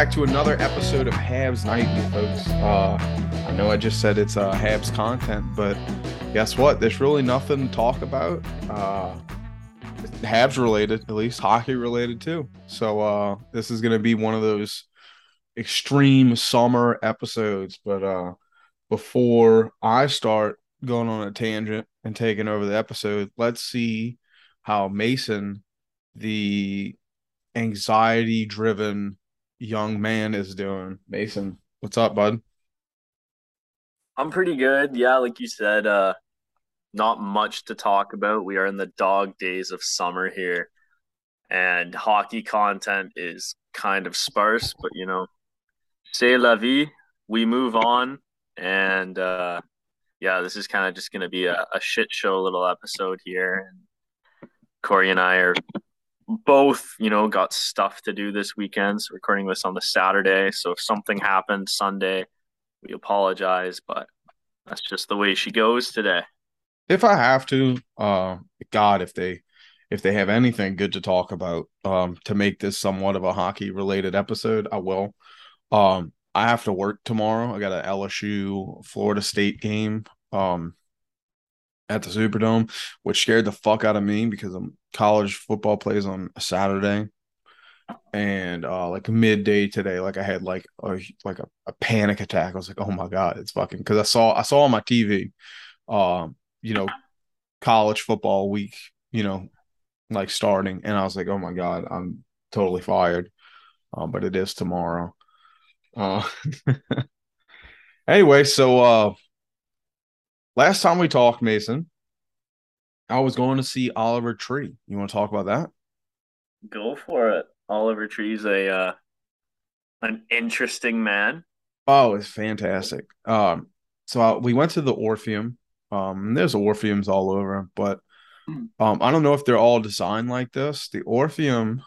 Back to another episode of Habs Nightly, folks. Uh, I know I just said it's uh, Habs content, but guess what? There's really nothing to talk about. Uh, Habs related, at least hockey related too. So uh, this is going to be one of those extreme summer episodes. But uh, before I start going on a tangent and taking over the episode, let's see how Mason, the anxiety driven young man, is doing. Mason, what's up, bud? I'm pretty good. Yeah, like you said, uh not much to talk about. We are in the dog days of summer here. And hockey content is kind of sparse, but you know, c'est la vie. We move on. And uh yeah, this is kind of just gonna be a, a shit show little episode here. And Corey and I are both, you know, got stuff to do this weekend. So recording this on the Saturday. So if something happened Sunday, we apologize, but that's just the way she goes today. If I have to, uh, God, if they if they have anything good to talk about, um, to make this somewhat of a hockey related episode, I will. Um, I have to work tomorrow. I got an LSU Florida State game. Um, at the Superdome, which scared the fuck out of me because um, college football plays on a Saturday, and uh, like midday today, like I had like a like a, a panic attack. I was like, oh my god, it's fucking because I saw I saw on my TV, um, you know, college football week, you know, like starting, and I was like, oh my god, I'm totally fired. Um, but it is tomorrow. Uh, anyway, so uh last time we talked, Mason, I was going to see Oliver Tree. You want to talk about that? Go for it. Oliver Tree's a uh, an interesting man. Oh, it's fantastic. Um, so uh, we went to the Orpheum. Um, there's Orpheums all over, but um, I don't know if they're all designed like this. The Orpheum,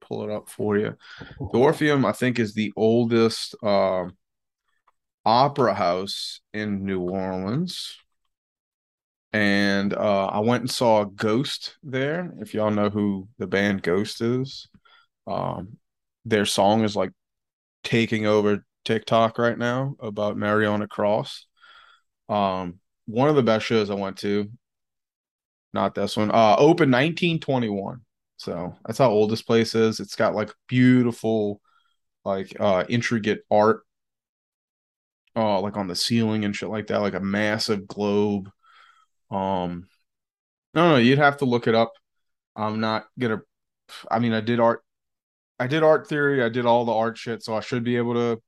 pull it up for you. The Orpheum, I think, is the oldest uh, opera house in New Orleans and uh, I went and saw Ghost there. If y'all know who the band Ghost is, um, their song is like taking over TikTok right now about Mary on a Cross. Um, one of the best shows I went to, not this one. Uh, open 1921. So that's how old this place is. It's got like beautiful, like uh, intricate art, uh, like on the ceiling and shit like that, like a massive globe um, no, no, you'd have to look it up. I'm not gonna. I mean, I did art. I did art theory. I did all the art shit, so I should be able to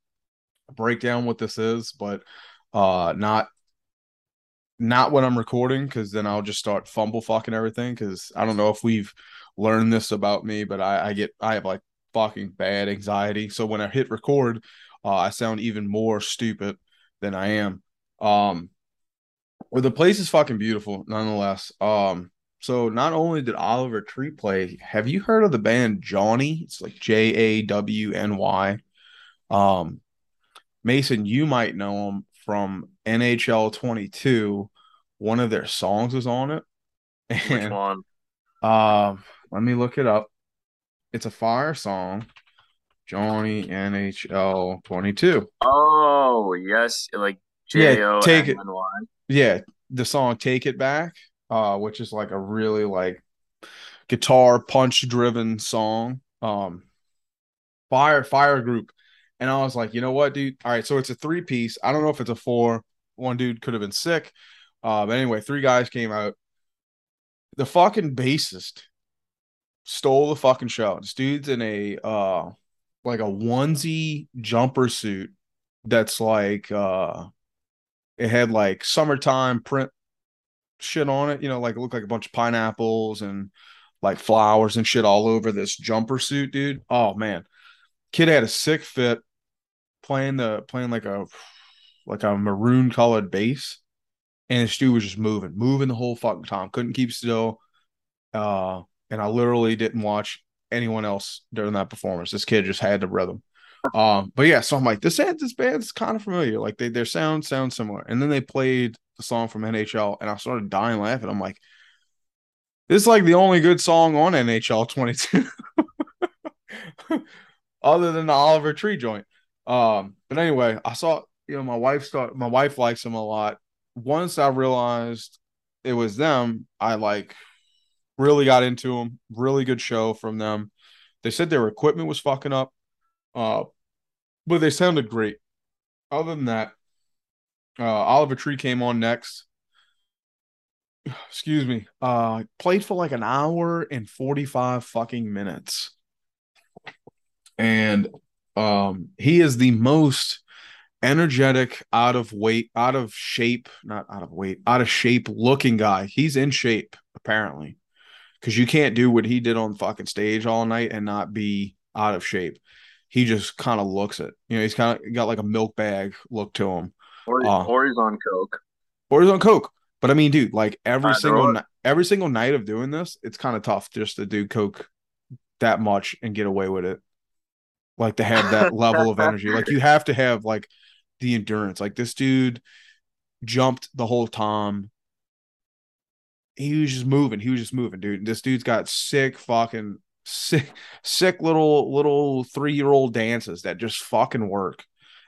break down what this is, but uh, not not when I'm recording because then I'll just start fumble fucking everything because I don't know if we've learned this about me, but I, I get I have like fucking bad anxiety. So when I hit record, uh, I sound even more stupid than I am. Um, well, the place is fucking beautiful, nonetheless. Um, so not only did Oliver Tree play, have you heard of the band Jawny? It's like J A W N Y. Um, Mason, you might know him from NHL 22. One of their songs was on it. Which one? um, let me look it up. It's a fire song. Jawny NHL 22. Oh yes, like J O. N Y. Yeah, the song Take It Back, uh, which is like a really like guitar punch driven song. Um fire fire group. And I was like, you know what, dude? All right, so it's a three piece. I don't know if it's a four. One dude could have been sick. Uh, but anyway, three guys came out. The fucking bassist stole the fucking show. This dude's in a uh like a onesie jumper suit that's like uh it had like summertime print shit on it, you know, like it looked like a bunch of pineapples and like flowers and shit all over this jumper suit, dude. Oh man. Kid had a sick fit playing the playing like a like a maroon colored bass. And this dude was just moving, moving the whole fucking time. Couldn't keep still. Uh and I literally didn't watch anyone else during that performance. This kid just had the rhythm. Um, but yeah, so I'm like, this this band's kind of familiar. Like they their sound sounds similar. And then they played the song from NHL, and I started dying laughing. I'm like, this is like the only good song on NHL 22, other than the Oliver Tree joint. Um, but anyway, I saw you know my wife start my wife likes them a lot. Once I realized it was them, I like really got into them. Really good show from them. They said their equipment was fucking up. Uh, but they sounded great. Other than that, uh, Oliver Tree came on next. Excuse me. Uh, played for like an hour and 45 fucking minutes. And um, he is the most energetic, out of weight, out of shape, not out of weight, out of shape looking guy. He's in shape, apparently. Because you can't do what he did on fucking stage all night and not be out of shape he just kind of looks it. You know, he's kind of got like a milk bag look to him, Or, Uh, or he's on coke. or he's on coke. But I mean, dude, like every single ni- every single night of doing this, it's kind of tough just to do coke that much and get away with it. Like to have that level of energy, like you have to have like the endurance. Like this dude jumped the whole time. He was just moving. He was just moving, dude. This dude's got sick fucking sick sick little little three year old dances that just fucking work.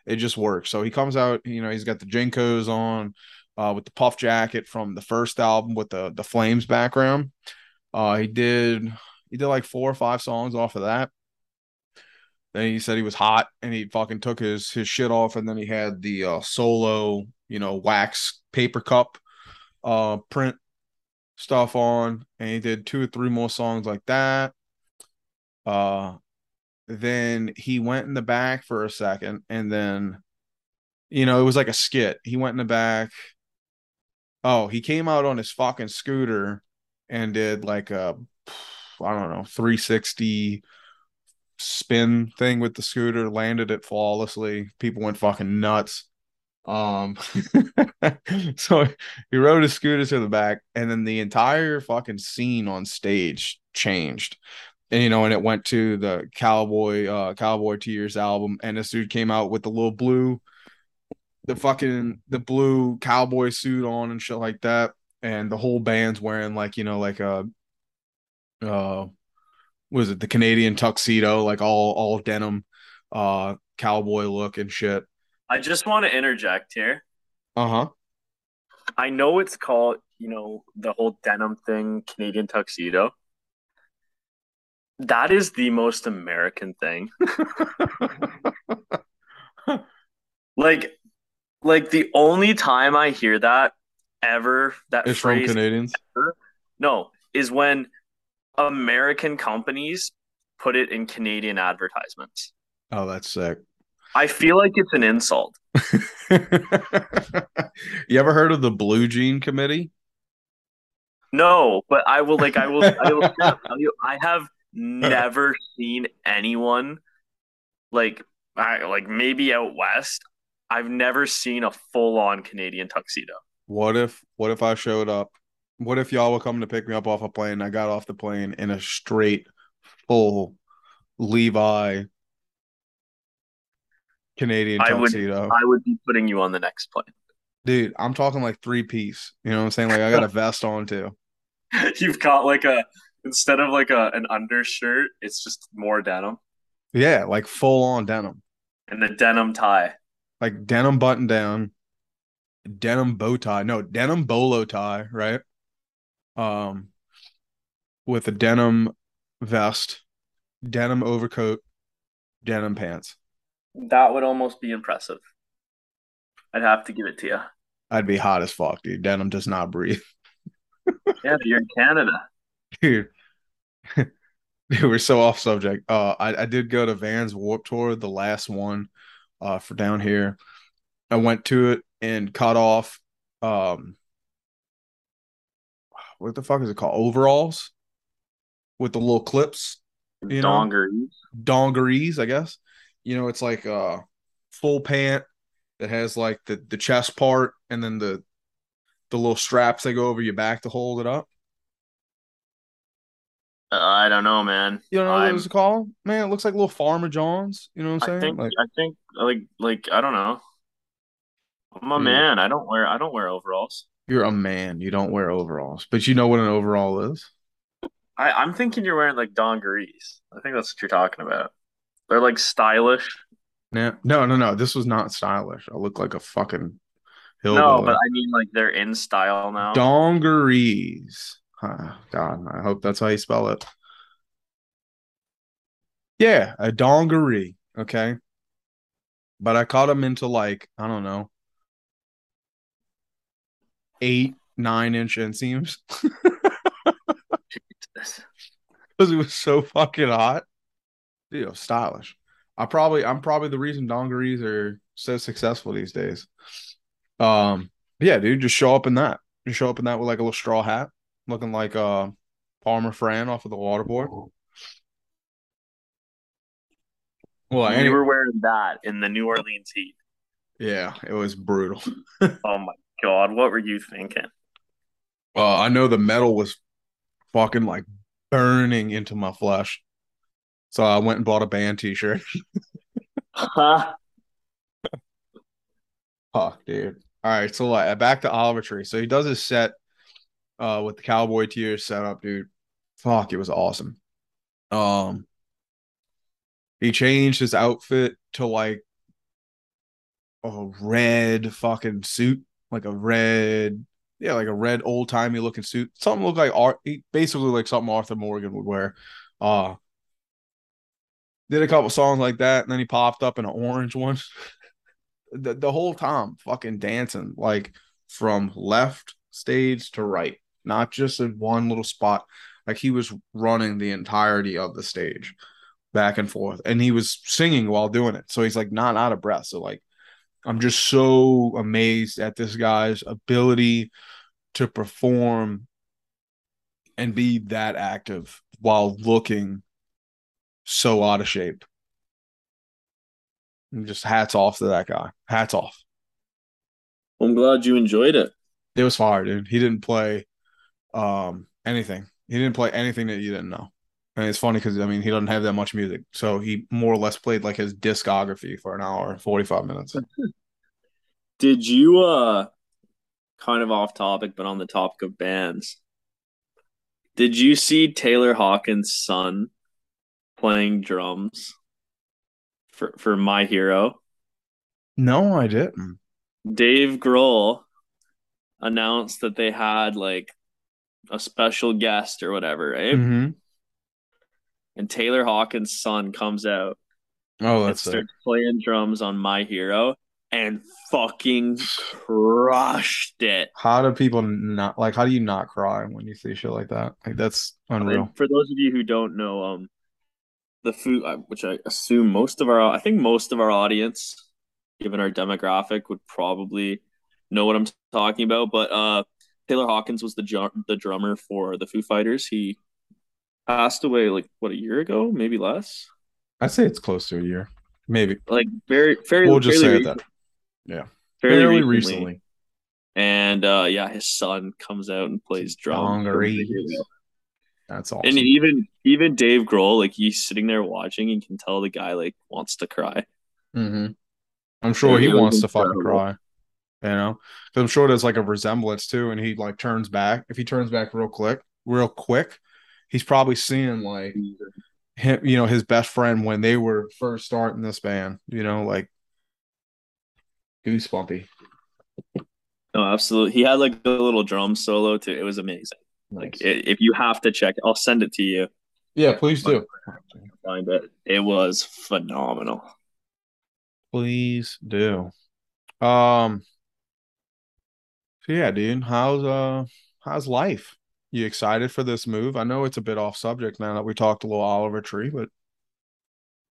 It just works. So he comes out, you know, he's got the JNCOs on, uh, with the puff jacket from the first album with the the flames background. Uh, he did he did like four or five songs off of that. Then he said he was hot and he fucking took his his shit off, and then he had the uh, solo, you know, wax paper cup uh print stuff on, and he did two or three more songs like that. Uh, then he went in the back for a second, and then, you know, it was like a skit. He went in the back. Oh, he came out on his fucking scooter and did like a, I don't know, 360 spin thing with the scooter, landed it flawlessly. People went fucking nuts. Um, so he rode his scooter to the back, and then the entire fucking scene on stage changed. And you know, and it went to the Cowboy uh Cowboy Tears album, and this dude came out with the little blue, the fucking the blue cowboy suit on and shit like that. And the whole band's wearing like, you know, like a uh was it the Canadian tuxedo, like all all denim uh cowboy look and shit. I just want to interject here. Uh-huh. I know it's called, you know, the whole denim thing, Canadian tuxedo. That is the most American thing. Like, like the only time I hear that ever, that It's from phrase, Canadians. no, is when American companies put it in Canadian advertisements. Oh, that's sick. I feel like it's an insult. you ever heard of the Blue Jean Committee? No, but I will like I will I will tell you I have never seen anyone like I like maybe out west. I've never seen a full on Canadian tuxedo. What if what if I showed up? What if y'all were coming to pick me up off a plane? I got off the plane in a straight full Levi Canadian I would tuxedo. I would be putting you on the next plane. Dude, I'm talking like three piece. You know what I'm saying? Like I got a vest on too. You've got like a instead of like a an undershirt, it's just more denim Yeah, like full on denim. and a denim tie. Like denim button down, denim bow tie. No, denim bolo tie, right? Um with a denim vest, denim overcoat, denim pants. That would almost be impressive. I'd have to give it to you. I'd be hot as fuck, dude. Denim does not breathe. Yeah, but you're in Canada. Dude. Dude, we're so off subject. Uh I, I did go to Vans Warp Tour, the last one uh for down here. I went to it and cut off um what the fuck is it called? Overalls with the little clips, You know? Dongeries. dongeries, I guess. You know, it's like a full pant that has like the the chest part and then the the little straps that go over your back to hold it up. Uh, I don't know, man. You don't know what I'm- it's called? Man, it looks like little Farmer Johns. You know what I'm saying? I think like I think like like I don't know. I'm a man. I don't wear I don't wear overalls. you're a man. You don't wear overalls, but you know what an overall is. I, I'm thinking you're wearing like dongeries. I think that's what you're talking about. They're like stylish. No, no, no, no. This was not stylish. I look like a fucking hillbilly. No, but I mean like they're in style now. Dongeries. Huh, God, I hope that's how you spell it. Yeah, a dongaree. Okay. But I caught him into like, I don't know, eight, nine inch inseams because it was so fucking hot. Dude, stylish. I probably, I'm probably the reason dongeries are so successful these days. Um, yeah, dude, just show up in that. Just show up in that with like a little straw hat, looking like uh Farmer Fran off of the Waterboy. Well, you any- were wearing that in the New Orleans Heat. yeah, it was brutal. Oh my god, what were you thinking? Uh, I know the metal was fucking like burning into my flesh. So I went and bought a band t-shirt. Huh? Fuck, dude. All right, so like back to Oliver Tree. So he does his set uh with the cowboy tears setup, dude. Fuck, it was awesome. Um he changed his outfit to like a red fucking suit, like a red, yeah, like a red old timey looking suit. Something looked like art, basically like something Arthur Morgan would wear. Uh did a couple songs like that, and then he popped up in an orange one. the, the whole time fucking dancing like from left stage to right not just in one little spot like he was running the entirety of the stage back and forth and he was singing while doing it so he's like not out of breath so like i'm just so amazed at this guy's ability to perform and be that active while looking so out of shape and just hats off to that guy. Hats off. I'm glad you enjoyed it. It was fire, dude. He didn't play um anything. He didn't play anything that you didn't know. And it's funny because I mean he doesn't have that much music. So he more or less played like his discography for an hour and 45 minutes. Did you uh kind of off topic, but on the topic of bands? Did you see Taylor Hawkins' son playing drums for for My Hero? No, I didn't. Dave Grohl announced that they had like a special guest or whatever, right? Mm-hmm. And Taylor Hawkins' son comes out Oh, that's it. starts playing drums on My Hero and fucking crushed it. How do people not like how do you not cry when you see shit like that? Like that's unreal. And for those of you who don't know, um, the food, uh, which I assume most of our, I think most of our audience, given our demographic, would probably know what I'm talking about. But uh, Taylor Hawkins was the drum, the drummer for the Foo Fighters. He passed away like what a year ago, maybe less. I'd say it's close to a year, maybe. Like very, very. We'll just say recent- that. Yeah, fairly, fairly recently. recently. And uh, yeah, his son comes out and plays drums. That's awesome. And even even Dave Grohl, like he's sitting there watching, and can tell the guy like wants to cry. hmm I'm sure he It wants to fucking cry. You know, because I'm sure there's like a resemblance too, and he like turns back. If he turns back real quick, real quick, he's probably seeing like him, you know, his best friend when they were first starting this band. You know, like goosebumpy. No, absolutely. He had like a little drum solo too. It was amazing. Like Nice. i if you have to check, I'll send it to you. yeah, please do. Find it. It was phenomenal. Please do. Um. So yeah, dude, how's uh how's life? You excited for this move? I know it's a bit off subject now that we talked a little Oliver Tree, but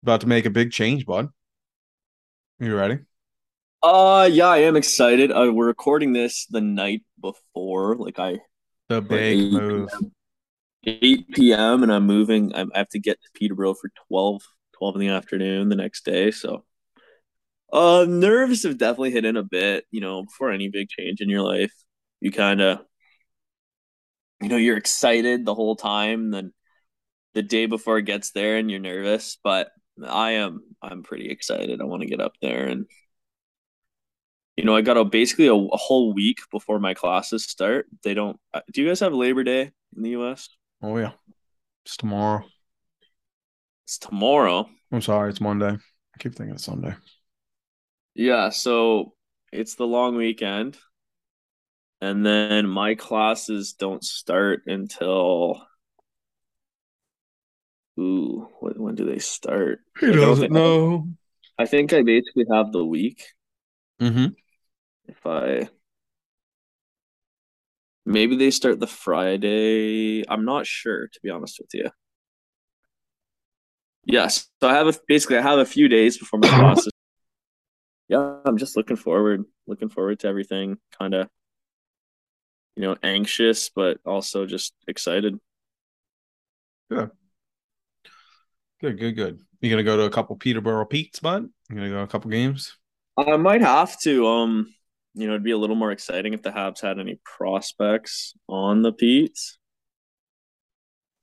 about to make a big change, bud. You ready? Uh yeah, I am excited. Uh, we're recording this the night before. Like I The big 8 move. 8 p.m. and I'm moving. I I have to get to Peterborough for 12, 12 in the afternoon the next day. So, uh, nerves have definitely hit in a bit. You know, before any big change in your life, you kind of, you know, you're excited the whole time. Then the day before it gets there, and you're nervous. But I am, I'm pretty excited. I want to get up there and. You know, I got a basically a, a whole week before my classes start. They don't. uh, Do you guys have Labor Day in the U.S.? Oh yeah. It's tomorrow. It's tomorrow. I'm sorry, it's Monday. I keep thinking it's Sunday. Yeah, so it's the long weekend. And then my classes don't start until ooh, when, when do they start? He Like, I don't doesn't think- know. I think I basically have the week Mm-hmm. if I maybe they start the Friday. I'm not sure to be honest with you. Yes, so I have a basically I have a few days before my classes. Yeah, I'm just looking forward, looking forward to everything. Kind of, you know, anxious, but also just excited. Yeah. Good, good, good. You gonna go to a couple Peterborough Pete's, bud? You gonna go to a couple games? I might have to. Um, you know, it'd be a little more exciting if the Habs had any prospects on the Pete's.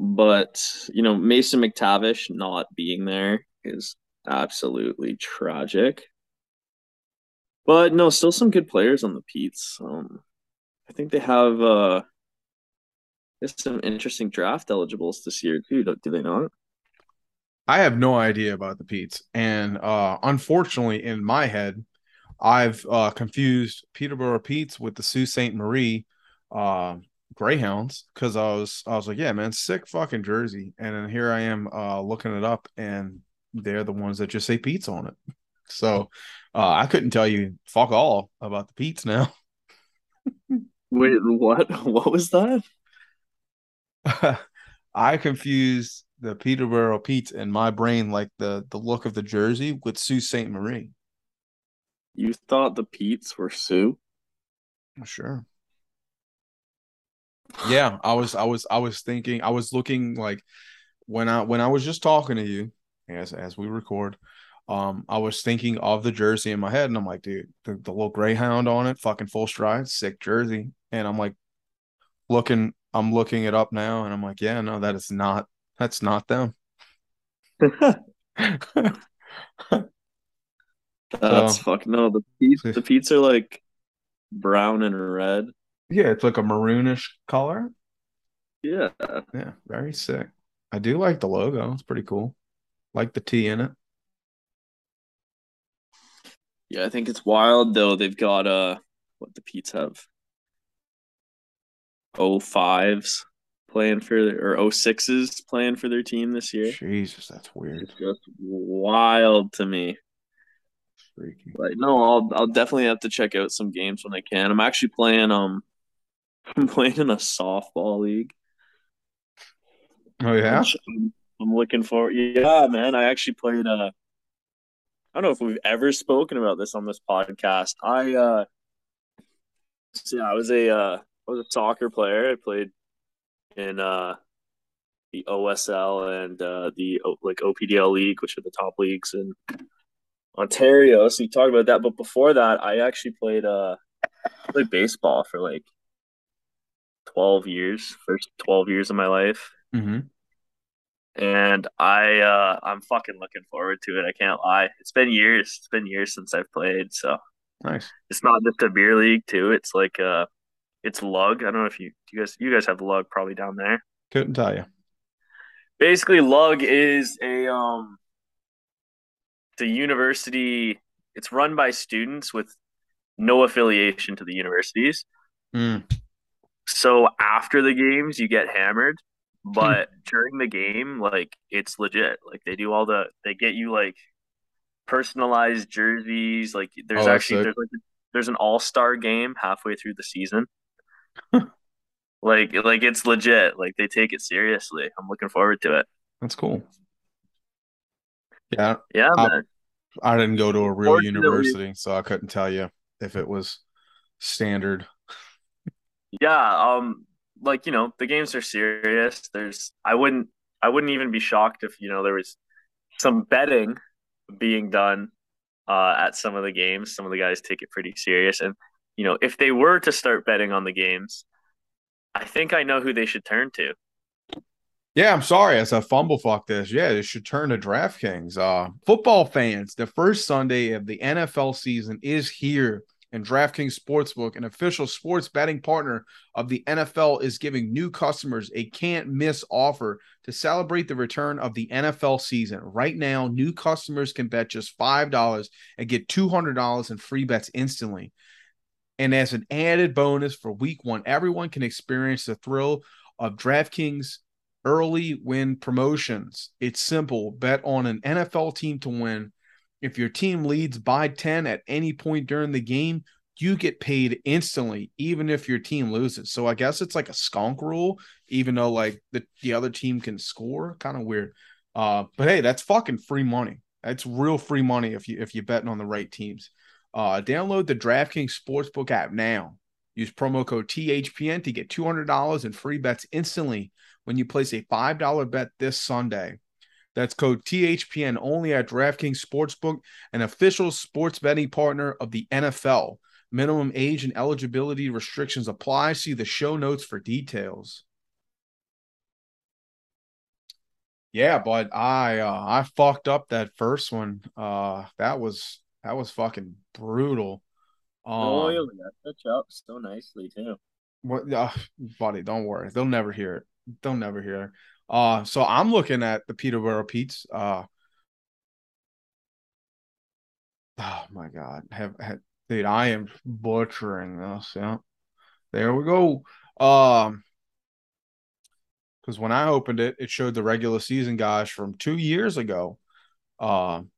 But you know, Mason McTavish not being there is absolutely tragic. But no, still some good players on the Pete's. Um, I think they have uh, there's some interesting draft eligibles this year too. Do they not? I have no idea about the Pete's, and uh, unfortunately, in my head, I've uh, confused Peterborough Pete's with the Sault Ste. Marie uh, Greyhounds because I was I was like, yeah, man, sick fucking jersey, and then here I am uh, looking it up, and they're the ones that just say Pete's on it. So uh, I couldn't tell you fuck all about the Pete's now. Wait, what? What was that? I confused the Peterborough Pete's in my brain, like the the look of the jersey, with Sault Saint Marie. You thought the Pete's were Soo? Sure. Yeah, I was I was I was thinking I was looking like when I when I was just talking to you as as we record, um, I was thinking of the jersey in my head and I'm like, dude, the, the little greyhound on it, fucking full stride, sick jersey. And I'm like looking I'm looking it up now and I'm like, yeah, no, that is not that's not them. That's So- fuck no. The Pete's the Pete's are like brown and red. yeah, it's like a maroonish color. Yeah. Yeah, very sick. I do like the logo. It's pretty cool. Like the T in it. Yeah, I think it's wild though. They've got uh what the Pete's have. Oh fives playing for their, or oh sixes playing for their team this year. Jesus, that's weird. It's just wild to me. Freaky. But no, I'll I'll definitely have to check out some games when I can. I'm actually playing um I'm playing in a softball league. Oh yeah. I'm, I'm looking forward. Yeah, man. I actually played. Uh, I don't know if we've ever spoken about this on this podcast. I uh, yeah, I was a uh, I was a soccer player. I played in uh the OSL and uh, the like OPDL league, which are the top leagues in Ontario. So you talked about that, but before that, I actually played uh played baseball for like twelve years, first twelve years of my life. Mm-hmm. And I uh I'm fucking looking forward to it. I can't lie. It's been years. It's been years since I've played, so Nice. it's not just a beer league too. It's like uh it's lug. I don't know if you you guys you guys have lug probably down there. Couldn't tell you. Basically, lug is a um the university. It's run by students with no affiliation to the universities. Mm. So after the games, you get hammered, but during the game, like it's legit. Like they do all the they get you like personalized jerseys. Like there's Oh, actually there's like there's an all star game halfway through the season. like like it's legit. Like they take it seriously. I'm looking forward to it. That's cool. Yeah, Yeah, man. I didn't go to a real university, so I couldn't tell you if it was standard. Yeah, um, like you know, the games are serious. There's, I wouldn't, I wouldn't even be shocked if you know there was some betting being done uh, at some of the games. Some of the guys take it pretty serious, and you know, if they were to start betting on the games, I think I know who they should turn to. Yeah, I'm sorry. As a fumble fuck this. Yeah, it should turn to DraftKings. Uh, football fans, the first Sunday of the NFL season is here, and DraftKings Sportsbook, an official sports betting partner of the NFL, is giving new customers a can't miss offer to celebrate the return of the NFL season. Right now, new customers can bet just $5 and get $200 in free bets instantly. And as an added bonus for week one, everyone can experience the thrill of DraftKings early win promotions. It's simple. Bet on an NFL team to win. If your team leads by 10 at any point during the game, you get paid instantly, even if your team loses. So I guess it's like a skunk rule, even though like the, the other team can score. Kind of weird. Uh, but hey, that's fucking free money. That's real free money if you if you're betting on the right teams. Uh, download the DraftKings Sportsbook app now. Use promo code THPN to get $200 in free bets instantly when you place a $5 bet this Sunday. That's code THPN only at DraftKings Sportsbook, an official sports betting partner of the NFL. Minimum age and eligibility restrictions apply. See the show notes for details. Yeah, but I uh, I fucked up that first one. Uh, that was that was fucking brutal. oh, Um, yeah, that touch up so nicely too. what, uh, buddy, don't worry. They'll never hear it. They'll never hear it. Uh, so I'm looking at the Peterborough Pete's. Uh, oh my God, have, have dude, I am butchering this. Yeah, there we go. Um, because when I opened it, it showed the regular season guys from two years ago. Um,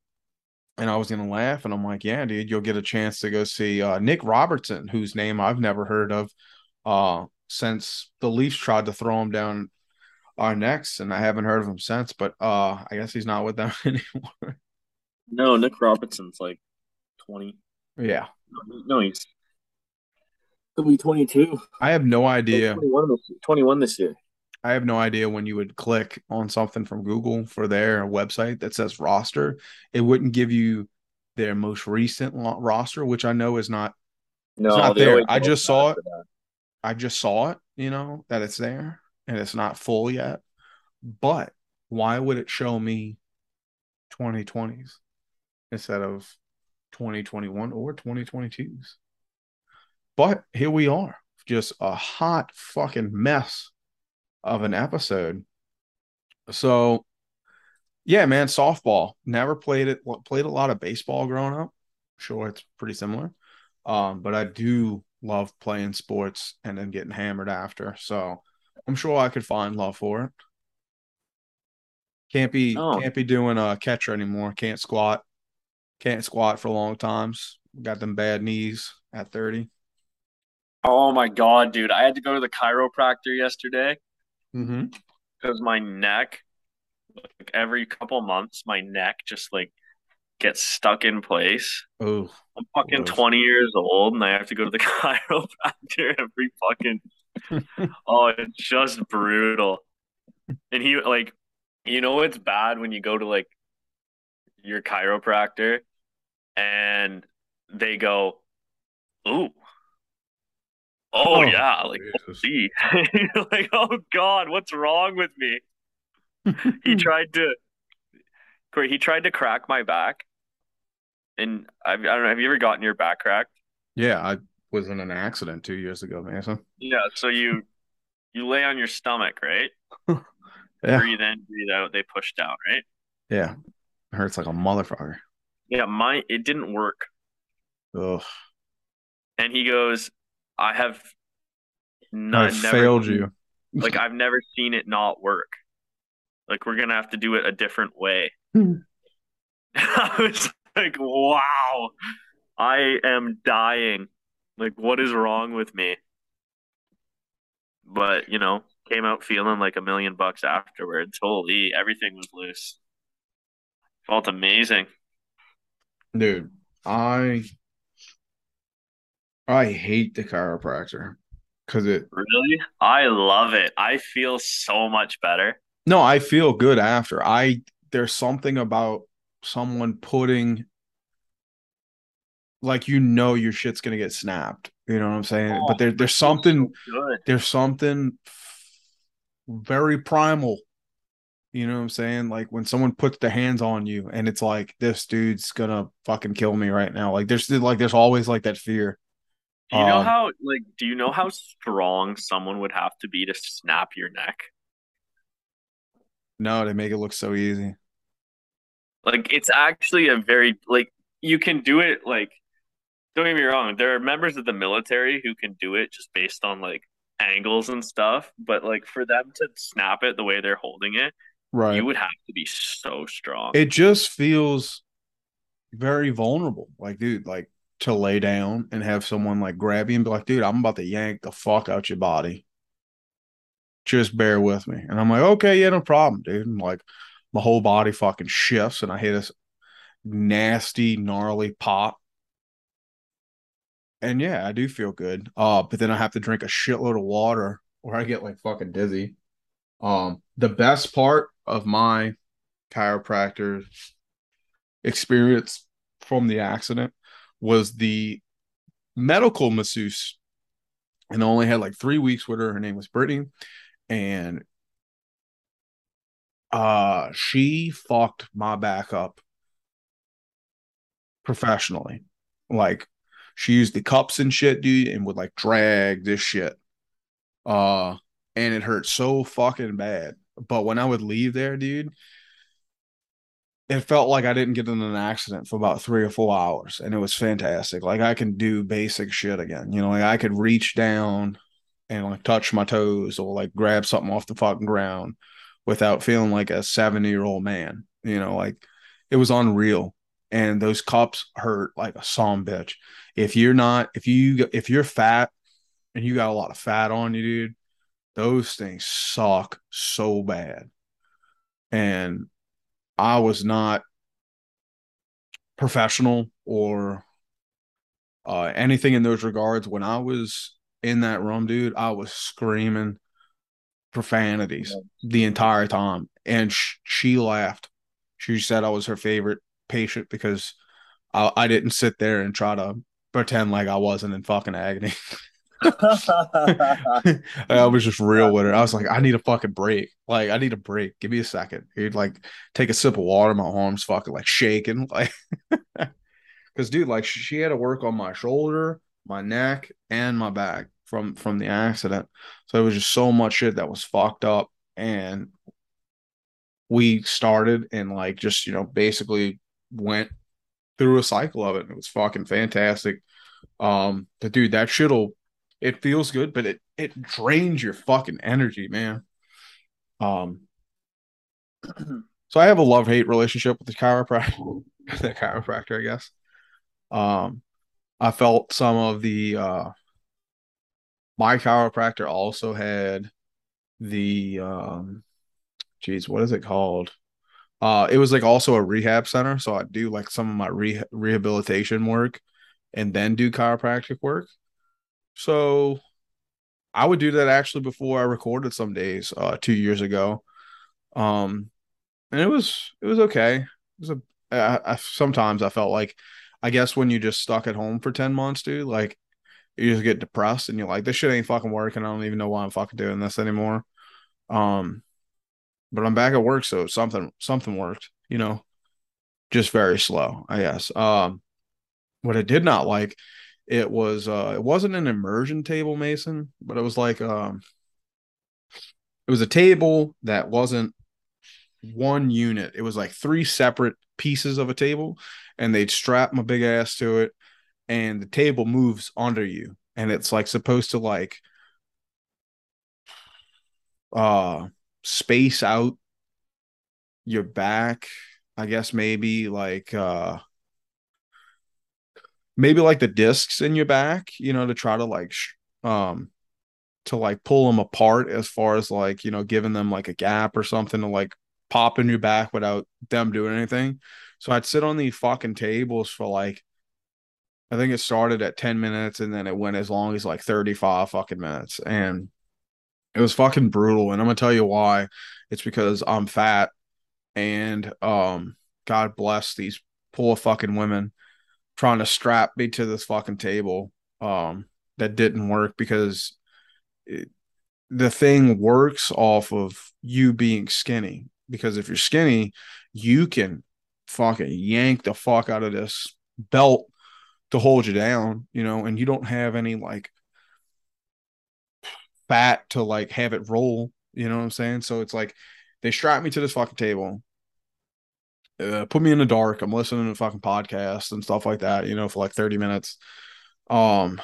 and I was gonna laugh, and I'm like, yeah, dude, you'll get a chance to go see uh, Nick Robertson, whose name I've never heard of uh since the Leafs tried to throw him down our next, and I haven't heard of him since. But uh I guess he's not with them anymore. No, Nick Robertson's like twenty. yeah, No, he's he'll be twenty two. I have no idea. 21 this, 21 this year. I have no idea when you would click on something from Google for their website that says roster, it wouldn't give you their most recent lo- roster, which I know is not. No, not there. I just saw it. that. I just saw it, you know, that it's there and it's not full yet. But why would it show me 2020s instead of 2021 or 2022s? But here we are, just a hot fucking mess of an episode. So, yeah, man, softball. Never played it. Played a lot of baseball growing up. Sure, it's pretty similar. Um, but I do love playing sports and then getting hammered after. So I'm sure I could find love for it. Can't be Oh. can't be doing a catcher anymore. Can't squat. Can't squat for long times. Got them bad knees at 30. Oh my god, dude! I had to go to the chiropractor yesterday Mm-hmm. because my neck, like every couple months, my neck just like gets stuck in place. Oh, I'm fucking Gross. 20 years old and I have to go to the chiropractor every fucking. oh, it's just brutal. and he like, you know, it's bad when you go to like your chiropractor and they go, "Ooh, oh, Oh, yeah," like, oh, You're like, oh God, what's wrong with me? He tried to, he tried to crack my back, and I, I don't know. Have you ever gotten your back cracked? Yeah, I was in an accident two years ago, Mason. Yeah. So you you lay on your stomach, right? Yeah, Breathe in, breathe out. They push down, right? yeah. It hurts like a motherfucker. Yeah. Mine, it didn't work. Ugh. And he goes, I have I not never failed you. Like I've never seen it not work. Like we're gonna have to do it a different way. Hmm. I was like, wow, I am dying. Like, what is wrong with me? But you know, came out feeling like a million bucks afterwards. Holy, everything was loose. Felt amazing. Dude, I I hate the chiropractor because it Really? I love it. I feel so much better. no, I feel good after. I there's something about someone putting like you know your shit's gonna get snapped. You know what I'm saying? Oh, but there there's something Good. there's something very primal. You know what I'm saying? Like when someone puts their hands on you and it's like this dude's gonna fucking kill me right now. Like there's like there's always like that fear. Do you know Um, how like do you know how strong someone would have to be to snap your neck? No, they make it look so easy. Like it's actually a very like you can do it like don't get me wrong, there are members of the military who can do it just based on like angles and stuff, but like for them to snap it the way they're holding it, Right. you would have to be so strong. it just feels very vulnerable. Like, dude, like to lay down and have someone like grab you and be like, dude, I'm about to yank the fuck out your body. Just bear with me. And I'm like, okay, yeah, no problem, dude. And like my whole body fucking shifts and I hit this nasty, gnarly pop. And yeah, I do feel good. Uh, but then I have to drink a shitload of water or I get like fucking dizzy. Um, the best part of my chiropractor experience from the accident was the medical masseuse. And I only had like three weeks with her. Her name was Brittany. And uh she fucked my back up professionally. Like she used the cups and shit, dude, and would like drag this shit. Uh and it hurt so fucking bad. But when I would leave there, dude, it felt like I didn't get in an accident for about three or four hours, and it was fantastic. Like I can do basic shit again. You know, like I could reach down and like touch my toes or like grab something off the fucking ground without feeling like a 70 year old man. You know, like it was unreal. And those cups hurt like a some bitch. If you're not, if you if you're fat and you got a lot of fat on you, dude, those things suck so bad. And I was not professional or uh, anything in those regards. When I was in that room, dude, I was screaming profanities the entire time. And sh- she laughed. She said I was her favorite patient because I, I didn't sit there and try to pretend like I wasn't in fucking agony. I was just real with her. I was like, I need a fucking break. Like, I need a break. Give me a second. He'd like take a sip of water. My arms fucking like shaking. Like, because dude, like she had to work on my shoulder, my neck, and my back from from the accident. So it was just so much shit that was fucked up. And we started and like just you know basically went through a cycle of it. It was fucking fantastic. Um, but dude, that shit'll it feels good, but it it drains your fucking energy, man. Um, so I have a love hate relationship with the chiropractor, the chiropractor, I guess. Um, I felt some of the uh, my chiropractor also had the um, geez, what is it called? Uh, it was like also a rehab center, so I do like some of my re- rehabilitation work and then do chiropractic work. So I would do that actually before I recorded some days uh 2 years ago. Um, and it was it was okay. It was a I, I, sometimes I felt like I guess when you just stuck at home for 10 months, dude, like you just get depressed and you're like, this shit ain't fucking working. I don't even know why I'm fucking doing this anymore. Um, but I'm back at work, so something something worked, you know. Just very slow, I guess. Um, what I did not like, it was uh it wasn't an immersion table, Mason, but it was like um it was a table that wasn't one unit. It was like three separate pieces of a table, and they'd strap my big ass to it, and the table moves under you, and it's like supposed to like uh space out your back. I guess maybe like uh maybe like the discs in your back, you know, to try to like sh- um to like pull them apart as far as like, you know, giving them like a gap or something to like pop in your back without them doing anything. So I'd sit on these fucking tables for like I think it started at 10 minutes and then it went as long as like 35 fucking minutes. And it was fucking brutal. And I'm gonna tell you why. It's because I'm fat and um God bless these poor fucking women trying to strap me to this fucking table. Um that didn't work because it, the thing works off of you being skinny because if you're skinny, you can fucking yank the fuck out of this belt to hold you down, you know, and you don't have any like fat to like have it roll, you know what I'm saying? So it's like they strap me to this fucking table, uh, put me in the dark. I'm listening to fucking podcasts and stuff like that, you know, for like 30 minutes. Um,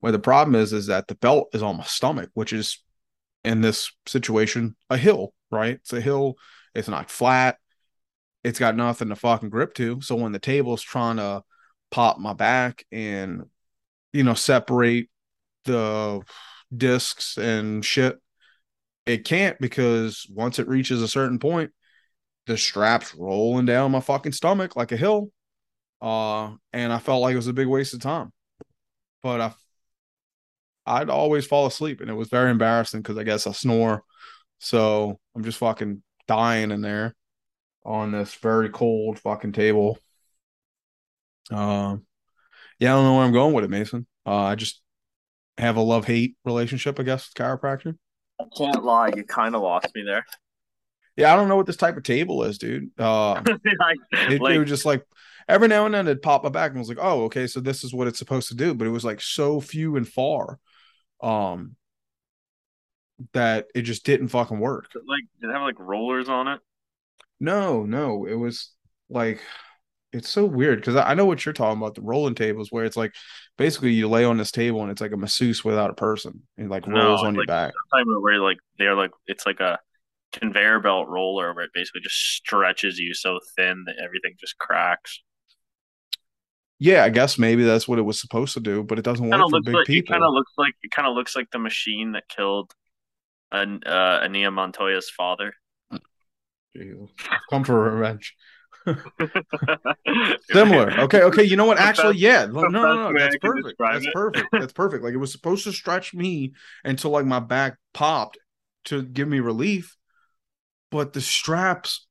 where the problem is, is that the belt is on my stomach, which is in this situation a hill, right? It's a hill. It's not flat. It's got nothing to fucking grip to. So when the table's trying to pop my back and you know separate the discs and shit, it can't because once it reaches a certain point, the straps rolling down my fucking stomach like a hill. Uh, and I felt like it was a big waste of time. But I I'd always fall asleep and it was very embarrassing because I guess I snore so I'm just fucking dying in there on this very cold fucking table. Um, yeah, I don't know where I'm going with it, Mason. Uh, I just have a love hate relationship, I guess, with chiropractor. I can't lie, you kind of lost me there. Yeah, I don't know what this type of table is, dude. Uh, like, it, like, it was just like every now and then it'd pop my back and was like, oh, okay, so this is what it's supposed to do. But it was like so few and far. Um, that it just didn't fucking work. Like, did it have like rollers on it? No, no, it was like it's so weird because I know what you're talking about the rolling tables where it's like basically you lay on this table and it's like a masseuse without a person and like rolls on like, your back. Where like they're like it's like a conveyor belt roller where it basically just stretches you so thin that everything just cracks. Yeah, I guess maybe that's what it was supposed to do, but it doesn't work for big like, people. It kind of looks like it kind of looks like the machine that killed an uh, Inigo Montoya's father. Come for revenge. Similar. Okay. Okay. You know what? Actually, yeah. No, no, no. That's perfect. That's perfect. That's perfect. Like it was supposed to stretch me until like my back popped to give me relief, but the straps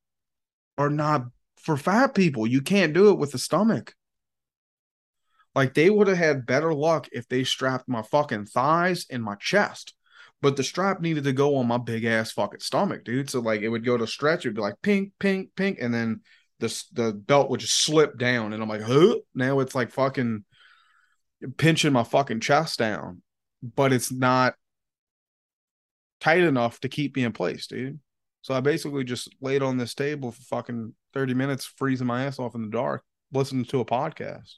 are not for fat people. You can't do it with the stomach. Like they would have had better luck if they strapped my fucking thighs and my chest but the strap needed to go on my big ass fucking stomach, dude. So like it would go to stretch, it'd be like pink, pink, pink, and then the the belt would just slip down, and I'm like, huh? Now it's like fucking pinching my fucking chest down, but it's not tight enough to keep me in place, dude. So I basically just laid on this table for fucking 30 minutes, freezing my ass off in the dark, listening to a podcast.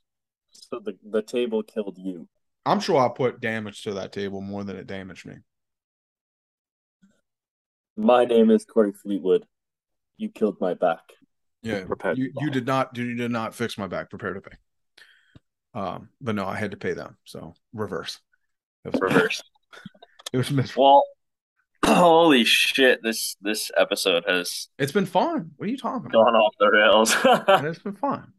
So the, the table killed you. I'm sure I put damage to that table more than it damaged me. My name is Corey Fleetwood. You killed my back. Yeah, you, you did not you did not fix my back. Prepare to pay. Um, but no, I had to pay them. So reverse. It was reverse. it was mis- well. Holy shit! This this episode has it's been fun. What are you talking about? Gone off the rails. it's been fun.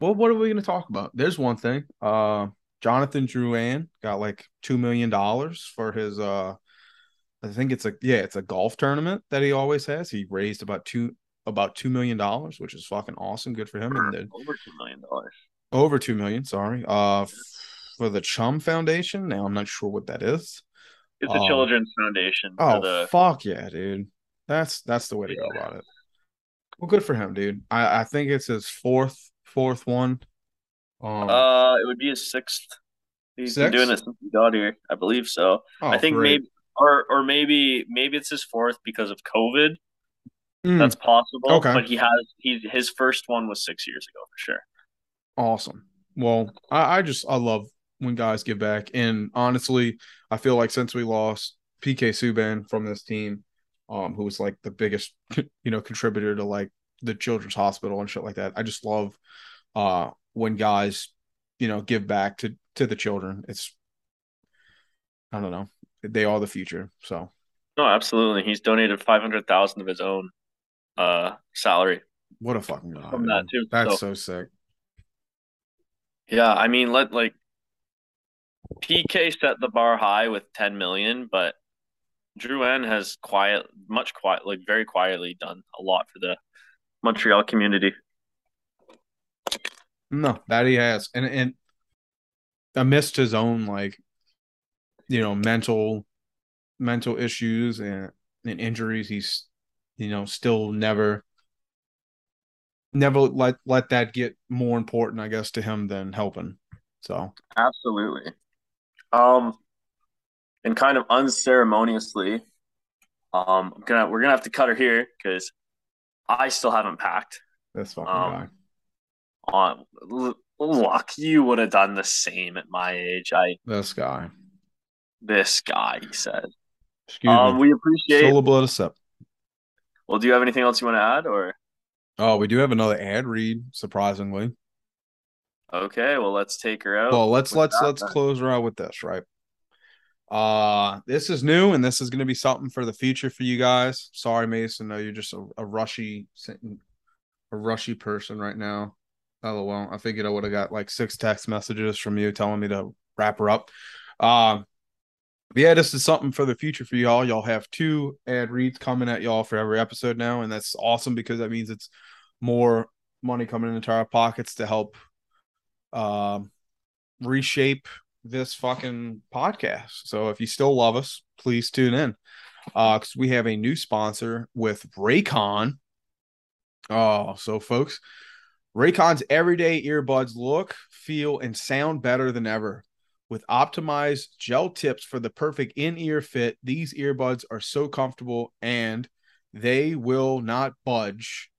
Well, what are we going to talk about? There's one thing. Uh, Jonathan Drouin got like two million dollars for his uh I think it's a yeah, it's a golf tournament that he always has. He raised about two about two million dollars, which is fucking awesome. Good for him. And over two million dollars. Over two million, sorry. Uh for the Chum Foundation. Now I'm not sure what that is. It's a um, children's foundation. Oh the... fuck yeah, dude. That's that's the way to go about it. Well, good for him, dude. I, I think it's his fourth fourth one. Um, uh, it would be his sixth. He's sixth? been doing it since he got here. I believe so. Oh, I think great. maybe or or maybe maybe it's his fourth because of COVID. Mm. That's possible. Okay. But he has he his first one was six years ago for sure. Awesome. Well, I, I just I love when guys give back. And honestly, I feel like since we lost PK Subban from this team, um, who was like the biggest, you know, contributor to like the children's hospital and shit like that. I just love uh when guys, you know, give back to to the children. It's I don't know. They are the future. So No, absolutely. He's donated five hundred thousand of his own uh salary. What a fucking guy. From that too. That's so. so sick. Yeah, I mean let like PK set the bar high with 10 million, but Drouin has quiet, much quiet, like very quietly done a lot for the Montreal community. No, that he has, and and amidst his own like, you know, mental, mental issues and, and injuries, he's, you know, still never, never let let that get more important, I guess, to him than helping. So absolutely. Um, and kind of unceremoniously, um, I'm gonna we're gonna have to cut her here because I still haven't packed. This fucking um, guy. On look, you would have done the same at my age. I this guy. This guy, he said. Excuse um, me. We appreciate solo blood a sip. Well, do you have anything else you want to add, or? Oh, we do have another ad read. Surprisingly. Okay, well let's take her out. Well, let's let's let's then. close her out with this, right? Uh this is new and this is going to be something for the future for you guys. Sorry, Mason, no, you're just a, a rushy a rushy person right now. LOL. I figured I would have got like six text messages from you telling me to wrap her up. Yeah, this is something for the future for y'all. Y'all have two ad reads coming at y'all for every episode now, and that's awesome because that means it's more money coming into our pockets to help um, reshape this fucking podcast. So if you still love us, please tune in. Uh, because we have a new sponsor with Raycon. Oh, so folks, Raycon's everyday earbuds look, feel, and sound better than ever. With optimized gel tips for the perfect in ear fit, these earbuds are so comfortable and they will not budge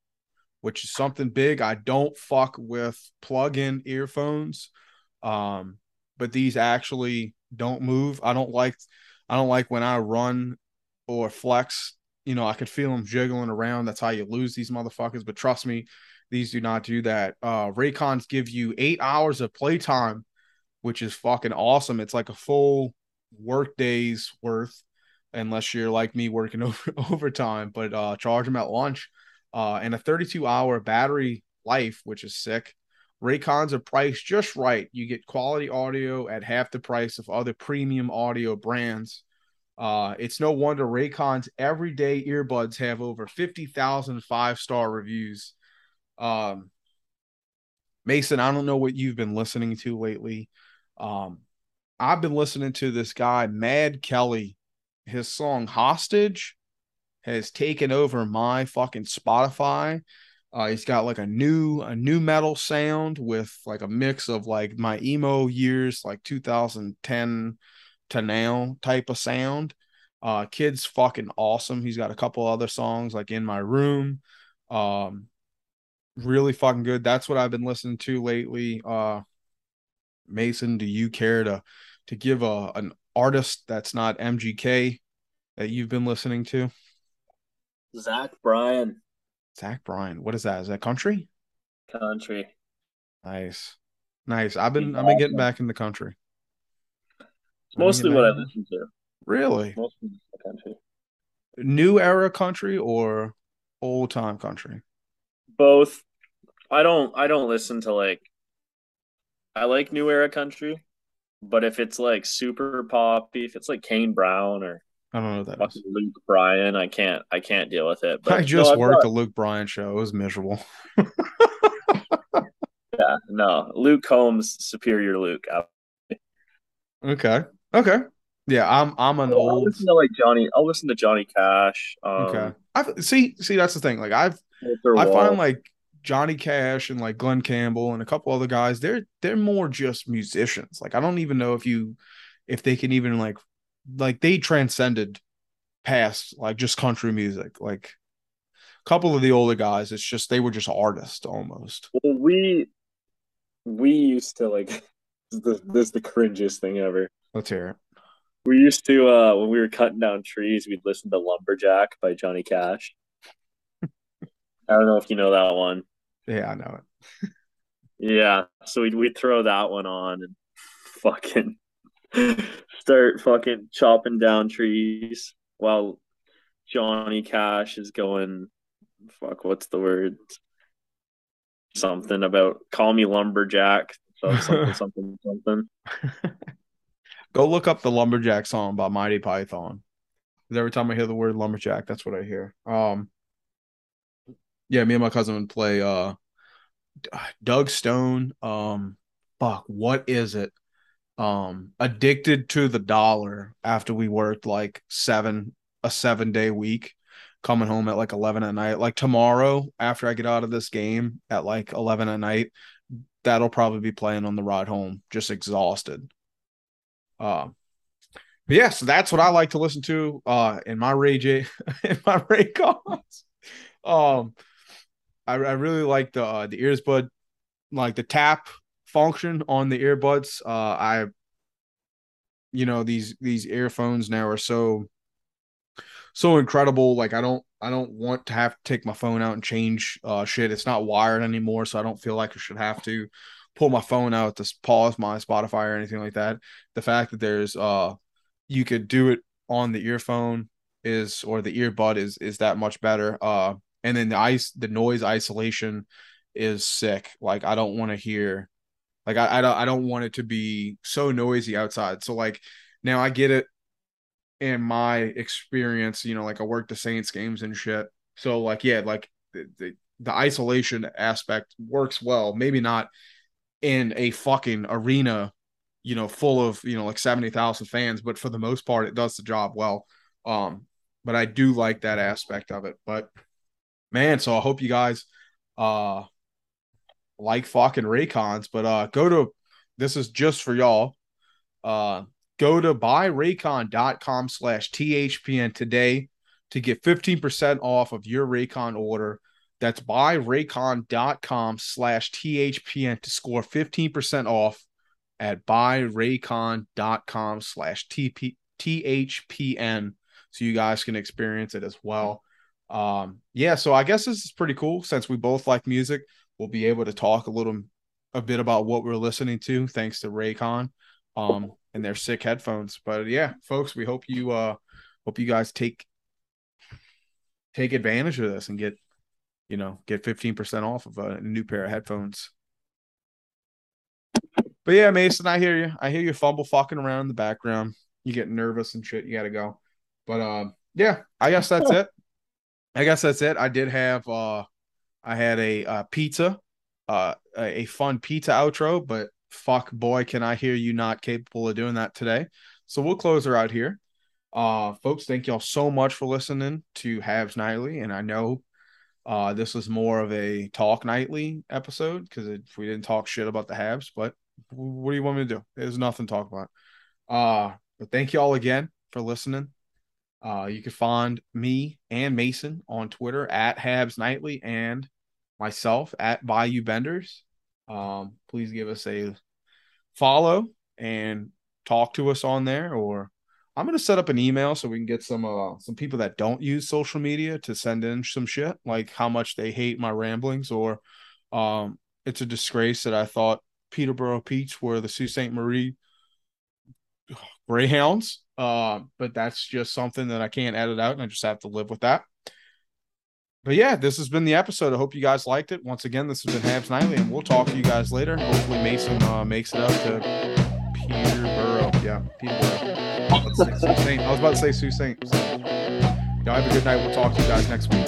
which is something big. I don't fuck with plug-in earphones. Um, but these actually don't move. I don't like I don't like when I run or flex, you know, I could feel them jiggling around. That's how you lose these motherfuckers. But trust me, these do not do that. Uh Raycons give you eight hours of playtime, which is fucking awesome. It's like a full work day's worth, unless you're like me working over overtime, but uh charge them at lunch uh, and a 32 hour battery life, which is sick. Raycons are priced just right. You get quality audio at half the price of other premium audio brands. Uh, it's no wonder Raycon's everyday earbuds have over 50,000 five star reviews. Um, Mason, I don't know what you've been listening to lately. Um, I've been listening to this guy, Mad Kelly. His song Hostage has taken over my fucking Spotify. Uh, he's got like a new a new metal sound with like a mix of like my emo years, like 2010 to now type of sound. Uh, kid's fucking awesome. He's got a couple other songs like in my room. Um, really fucking good. That's what I've been listening to lately. Uh, Mason, do you care to to give a an artist that's not MGK that you've been listening to? Zach Bryan. Zach Bryan. What is that? Is that country? Country. Nice. Nice. I've been I've been getting back in the country. It's mostly what I listen to. Really? Mostly the country. New era country or old time country? Both. I don't I don't listen to like I like new era country, but if it's like super poppy, if it's like Kane Brown or I don't know what that Fucking. Luke Bryan. I can't. I can't deal with it. But I just no, worked got- a Luke Bryan show. It was miserable. yeah, no. Luke Combs, superior Luke. Okay. Okay. Yeah, I'm I'm an I'll old listen to like Johnny. I'll listen to Johnny Cash. Um, Okay. I see see that's the thing. Like I've I find like Johnny Cash and like Glen Campbell and a couple other guys, they're they're more just musicians. Like I don't even know if you if they can even like like they transcended past like just country music. Like a couple of the older guys, it's just they were just artists almost. Well, we we used to like this is the, this is the cringiest thing ever. Let's hear it. We used to uh when we were cutting down trees, we'd listen to Lumberjack by Johnny Cash. I don't know if you know that one. Yeah, I know it. Yeah, so we'd we'd throw that one on and fucking start fucking chopping down trees while Johnny Cash is going fuck what's the word? Something about call me lumberjack. So something something something. Go look up the lumberjack song by Monty Python. every time I hear the word lumberjack, that's what I hear. Um, yeah, me and my cousin would play uh, Doug Stone. Um, fuck, what is it? Um, addicted to the dollar after we worked like seven a seven day week, coming home at like eleven at night. Like tomorrow, after I get out of this game at like eleven at night, that'll probably be playing on the ride home, just exhausted. Um, but yeah, so that's what I like to listen to uh in my Ray J in my Ray cons. Um I, I really like the uh, the ears bud like the tap function on the earbuds. Uh I you know these these earphones now are so so incredible. Like I don't I don't want to have to take my phone out and change uh shit. It's not wired anymore, so I don't feel like I should have to pull my phone out to pause my Spotify or anything like that. The fact that there's uh you could do it on the earphone is or the earbud is is that much better. Uh and then the ice the noise isolation is sick. Like I don't want to hear like I, I don't I don't want it to be so noisy outside. So like now I get it in my experience, you know, like I work the Saints games and shit. So like yeah, like the, the the isolation aspect works well. Maybe not in a fucking arena, you know, full of, you know, like 70,000 fans, but for the most part it does the job well. Um but I do like that aspect of it. But man, so I hope you guys uh like fucking Raycons, but uh go to this is just for y'all. Uh go to buyraycon.com slash THPN today to get 15% off of your Raycon order. That's buyraycon.com slash THPN to score 15% off at buyraycon.com slash THPN so you guys can experience it as well. Um, yeah, so I guess this is pretty cool since we both like music. We'll be able to talk a little a bit about what we're listening to thanks to Raycon um and their sick headphones. But yeah, folks, we hope you uh hope you guys take take advantage of this and get you know get 15% off of a new pair of headphones. But yeah, Mason, I hear you. I hear you fumble fucking around in the background. You get nervous and shit. You got to go. But um, yeah, I guess that's it. I guess that's it. I did have uh, I had a uh, pizza, uh, a fun pizza outro. But fuck, boy, can I hear you not capable of doing that today? So we'll close her out here. Uh, folks, thank y'all so much for listening to Habs Nightly, and I know uh, this was more of a talk nightly episode because if we didn't talk shit about the Habs, but what do you want me to do? There's nothing to talk about. Uh, but thank you all again for listening. Uh, you can find me and Mason on Twitter at Habs Nightly and myself at Bayou Benders. Um, please give us a follow and talk to us on there. Or I'm gonna set up an email so we can get some uh some people that don't use social media to send in some shit like how much they hate my ramblings or um it's a disgrace that I thought Peterborough Petes were the Sault Ste. Marie Greyhounds. Uh, but that's just something that I can't edit out, and I just have to live with that. But yeah, this has been the episode. I hope you guys liked it. Once again, this has been Habs Nightly, and we'll talk to you guys later. Hopefully, Mason uh, makes it up to Peterborough. Yeah, Peterborough. I was about to say Soo Saint. Y'all have a good night. We'll talk to you guys next week.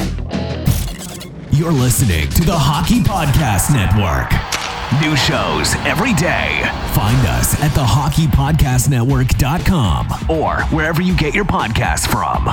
You're listening to the Hockey Podcast Network. New shows every day. Find us at the hockeypodcastnetwork.com or wherever you get your podcasts from.